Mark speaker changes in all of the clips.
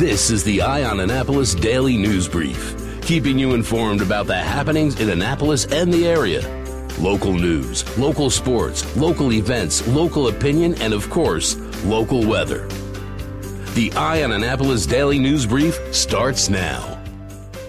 Speaker 1: This is the Eye on Annapolis Daily News Brief, keeping you informed about the happenings in Annapolis and the area. Local news, local sports, local events, local opinion, and of course, local weather. The Eye on Annapolis Daily News Brief starts now.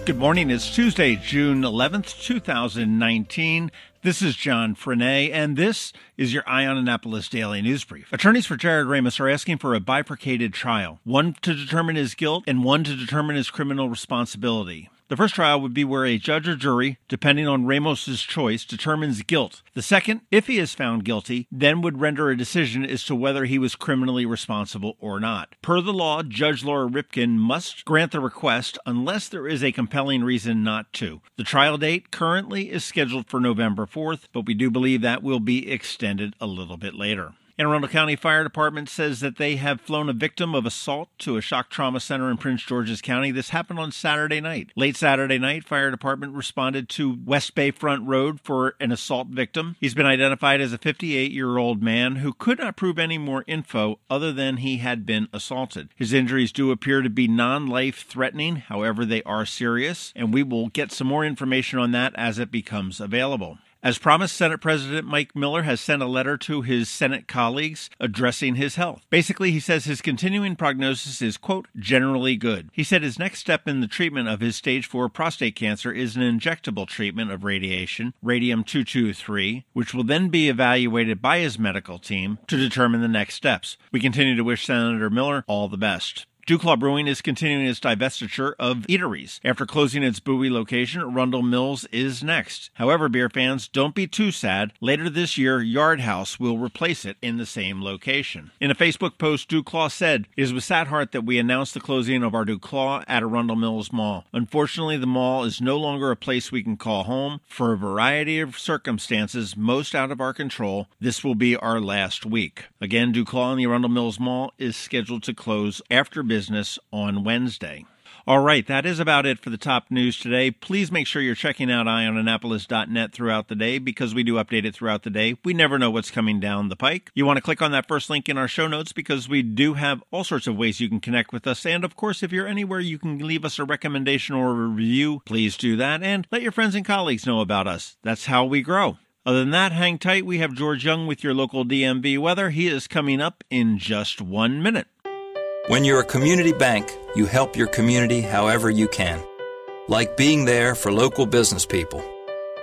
Speaker 2: Good morning. It's Tuesday, June 11th, 2019. This is John Frenaye, and this is your Annapolis Daily News Brief. Attorneys for Jarod Ramos are asking for a bifurcated trial, one to determine his guilt and one to determine his criminal responsibility. The first trial would be where a judge or jury, depending on Ramos's choice, determines guilt. The second, if he is found guilty, then would render a decision as to whether he was criminally responsible or not. Per the law, Judge Laura Ripken must grant the request unless there is a compelling reason not to. The trial date currently is scheduled for November 4th, but we do believe that will be extended a little bit later. Anne Arundel County Fire Department says that they have flown a victim of assault to a shock trauma center in Prince George's County. This happened on Saturday night. Late Saturday night, Fire Department responded to West Bay Front Road for an assault victim. He's been identified as a 58 year old man who could not prove any more info other than he had been assaulted. His injuries do appear to be non life threatening, however, they are serious, and we will get some more information on that as it becomes available. As promised, Senate President Mike Miller has sent a letter to his Senate colleagues addressing his health. Basically, he says his continuing prognosis is, quote, generally good. He said his next step in the treatment of his stage 4 prostate cancer is an injectable treatment of radiation, radium 223, which will then be evaluated by his medical team to determine the next steps. We continue to wish Senator Miller all the best. DuClaw Brewing is continuing its divestiture of eateries. After closing its Bowie location, Arundel Mills is next. However, beer fans, don't be too sad. Later this year, Yard House will replace it in the same location. In a Facebook post, DuClaw said, It is with sad heart that we announce the closing of our DuClaw at Arundel Mills Mall. Unfortunately, the mall is no longer a place we can call home. For a variety of circumstances, most out of our control, this will be our last week. Again, DuClaw in the Arundel Mills Mall is scheduled to close after business on Wednesday. All right, that is about it for the top news today. Please make sure you're checking out eyeonannapolis.net throughout the day because we do update it throughout the day. We never know what's coming down the pike. You want to click on that first link in our show notes because we do have all sorts of ways you can connect with us. And of course, if you're anywhere you can leave us a recommendation or a review, please do that and let your friends and colleagues know about us. That's how we grow. Other than that, hang tight. We have George Young with your local DMV weather. He is coming up in just one minute.
Speaker 3: When you're a community bank, you help your community however you can. Like being there for local business people,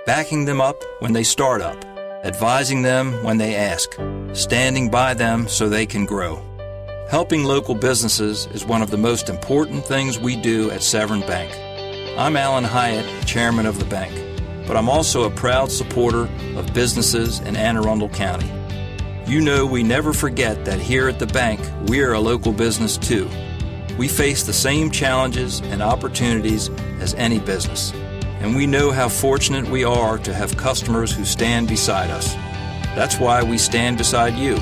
Speaker 3: backing them up when they start up, advising them when they ask, standing by them so they can grow. Helping local businesses is one of the most important things we do at Severn Bank. I'm Alan Hyatt, chairman of the bank, but I'm also a proud supporter of businesses in Anne Arundel County. You know we never forget that here at the bank, we're a local business too. We face the same challenges and opportunities as any business, and we know how fortunate we are to have customers who stand beside us. That's why we stand beside you.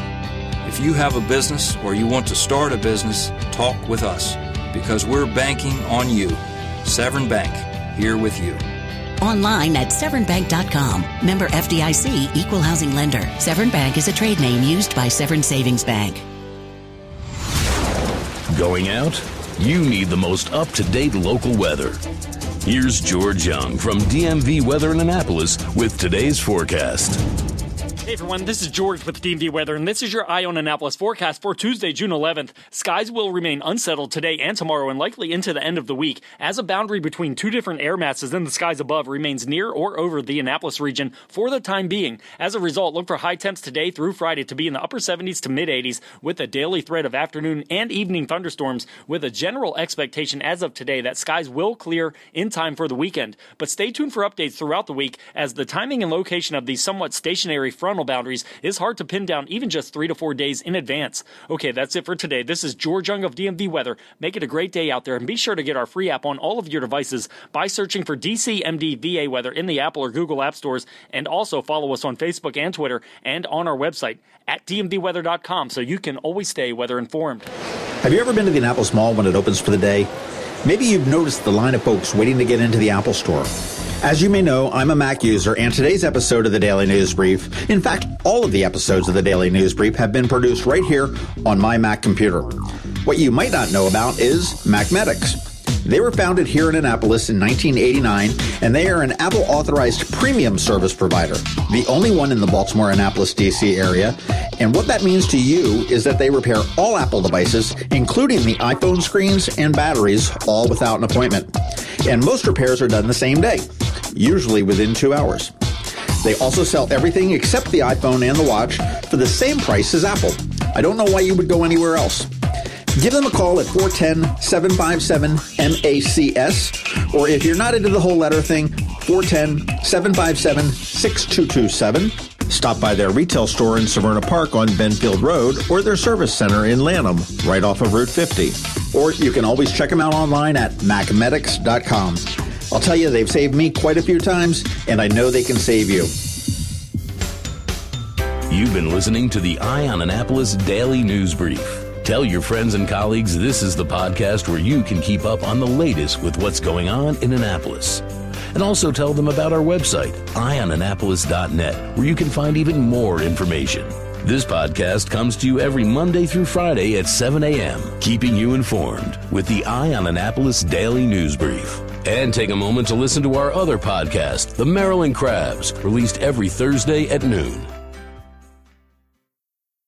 Speaker 3: If you have a business or you want to start a business, talk with us because we're banking on you. Severn Bank, here with you.
Speaker 4: Online at severnbank.com. Member FDIC equal housing lender. Severn Bank is a trade name used by Severn Savings Bank.
Speaker 1: Going out? You need the most up to date local weather. Here's George Young from DMV Weather in Annapolis with today's forecast.
Speaker 5: Hey everyone, this is George with DMV Weather, and this is your Eye on Annapolis forecast for Tuesday, June 11th. Skies will remain unsettled today and tomorrow, and likely into the end of the week, as a boundary between two different air masses in the skies above remains near or over the Annapolis region for the time being. As a result, look for high temps today through Friday to be in the upper 70s to mid 80s, with a daily threat of afternoon and evening thunderstorms, with a general expectation as of today that skies will clear in time for the weekend. But stay tuned for updates throughout the week, as the timing and location of these somewhat stationary boundaries is hard to pin down even just three to four days in advance. Okay, that's it for today. This is George Young of DMV Weather. Make it a great day out there and be sure to get our free app on all of your devices by searching for DCMD VA Weather in the Apple or Google App Stores and also follow us on Facebook and Twitter and on our website at dmvweather.com so you can always stay weather informed.
Speaker 6: Have you ever been to the Annapolis Mall when it opens for the day? Maybe you've noticed the line of folks waiting to get into the Apple Store. As you may know, I'm a Mac user, and today's episode of the Daily News Brief, in fact, all of the episodes of the Daily News Brief have been produced right here on my Mac computer.
Speaker 2: What you might not know about is MacMedics. They were founded here in Annapolis in 1989, and they are an Apple authorized premium service provider, the only one in the Baltimore Annapolis DC area. And what that means to you is that they repair all Apple devices, including the iPhone screens and batteries, all without an appointment. And most repairs are done the same day, usually within two hours. They also sell everything except the iPhone and the watch for the same price as Apple. I don't know why you would go anywhere else. Give them a call at 410 757 MACS, or if you're not into the whole letter thing, 410 757 6227. Stop by their retail store in Severna Park on Benfield Road or their service center in Lanham, right off of Route 50. Or you can always check them out online at macmedics.com. I'll tell you, they've saved me quite a few times, and I know they can save you.
Speaker 1: You've been listening to the Eye on Annapolis Daily News Brief. Tell your friends and colleagues this is the podcast where you can keep up on the latest with what's going on in Annapolis. And also tell them about our website, eyeonannapolis.net, where you can find even more information. This podcast comes to you every Monday through Friday at 7 a.m., keeping you informed with the Eye on Annapolis Daily News Brief. And take a moment to listen to our other podcast, The Maryland Crabs, released every Thursday at noon.